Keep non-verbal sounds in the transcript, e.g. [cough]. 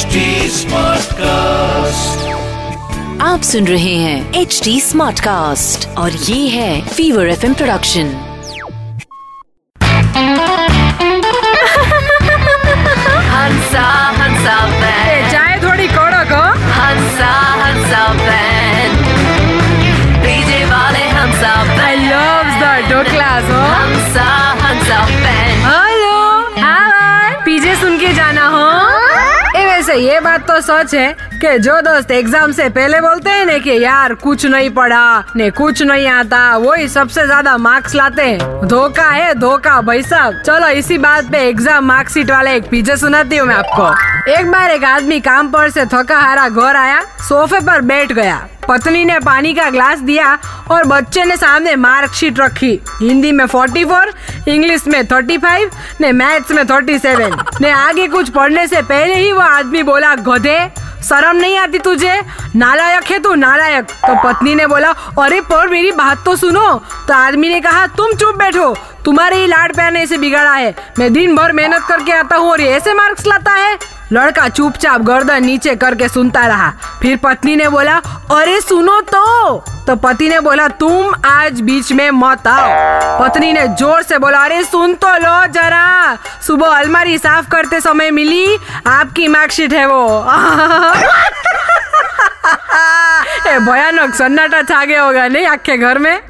HD Smartcast. आप सुन रहे हैं एच डी स्मार्ट कास्ट और ये है Fever F M production Hansa Hansa band चाय थोड़ी कड़क हो हंसा हंसा बैंड डीजे वाले Hansa I love the dhoklas Hansa Hansa band hello PJ सुन के जाना हो। वैसे ये बात तो सच है कि जो दोस्त एग्ज़ाम से पहले बोलते हैं ना कि यार, कुछ नहीं पढ़ा, ने कुछ नहीं आता, वही सबसे ज़्यादा मार्क्स लाते हैं। धोखा है, धोखा भाई साहब। चलो इसी बात पे एग्ज़ाम मार्कशीट वाले एक पीछे सुनाती हूँ मैं आपको। एक बार एक आदमी काम पर से थका हारा घर आया, सोफे पर बैठ गया। पत्नी ने पानी का ग्लास दिया और बच्चे ने सामने मार्कशीट रखी। हिंदी में 44, इंग्लिश में 35, ने मैथ्स में 37, ने आगे कुछ पढ़ने से पहले ही वो आदमी बोला गधे शर्म नहीं आती तुझे? नालायक है तू नालायक। तो पत्नी ने बोला अरे पर मेरी बात तो सुनो। तो आदमी ने कहा तुम चुप बैठो। तुम्हारे ही लाड प्यार ने इसे बिगाड़ा है। मैं दिन भर मेहनत करके आता हूँ और ऐसे मार्क्स लाता है। लड़का चुपचाप गर्दन नीचे करके सुनता रहा। फिर पत्नी ने बोला, अरे सुनो तो। तो पति ने बोला, तुम आज बीच में मत आओ। पत्नी ने ज़ोर से बोला, अरे सुन तो लो जरा। सुबह अलमारी साफ़ करते समय मिली, आपकी मार्कशीट है वो। [laughs] भयानक सन्नाटा छा गया होगा, नहीं आखे घर में?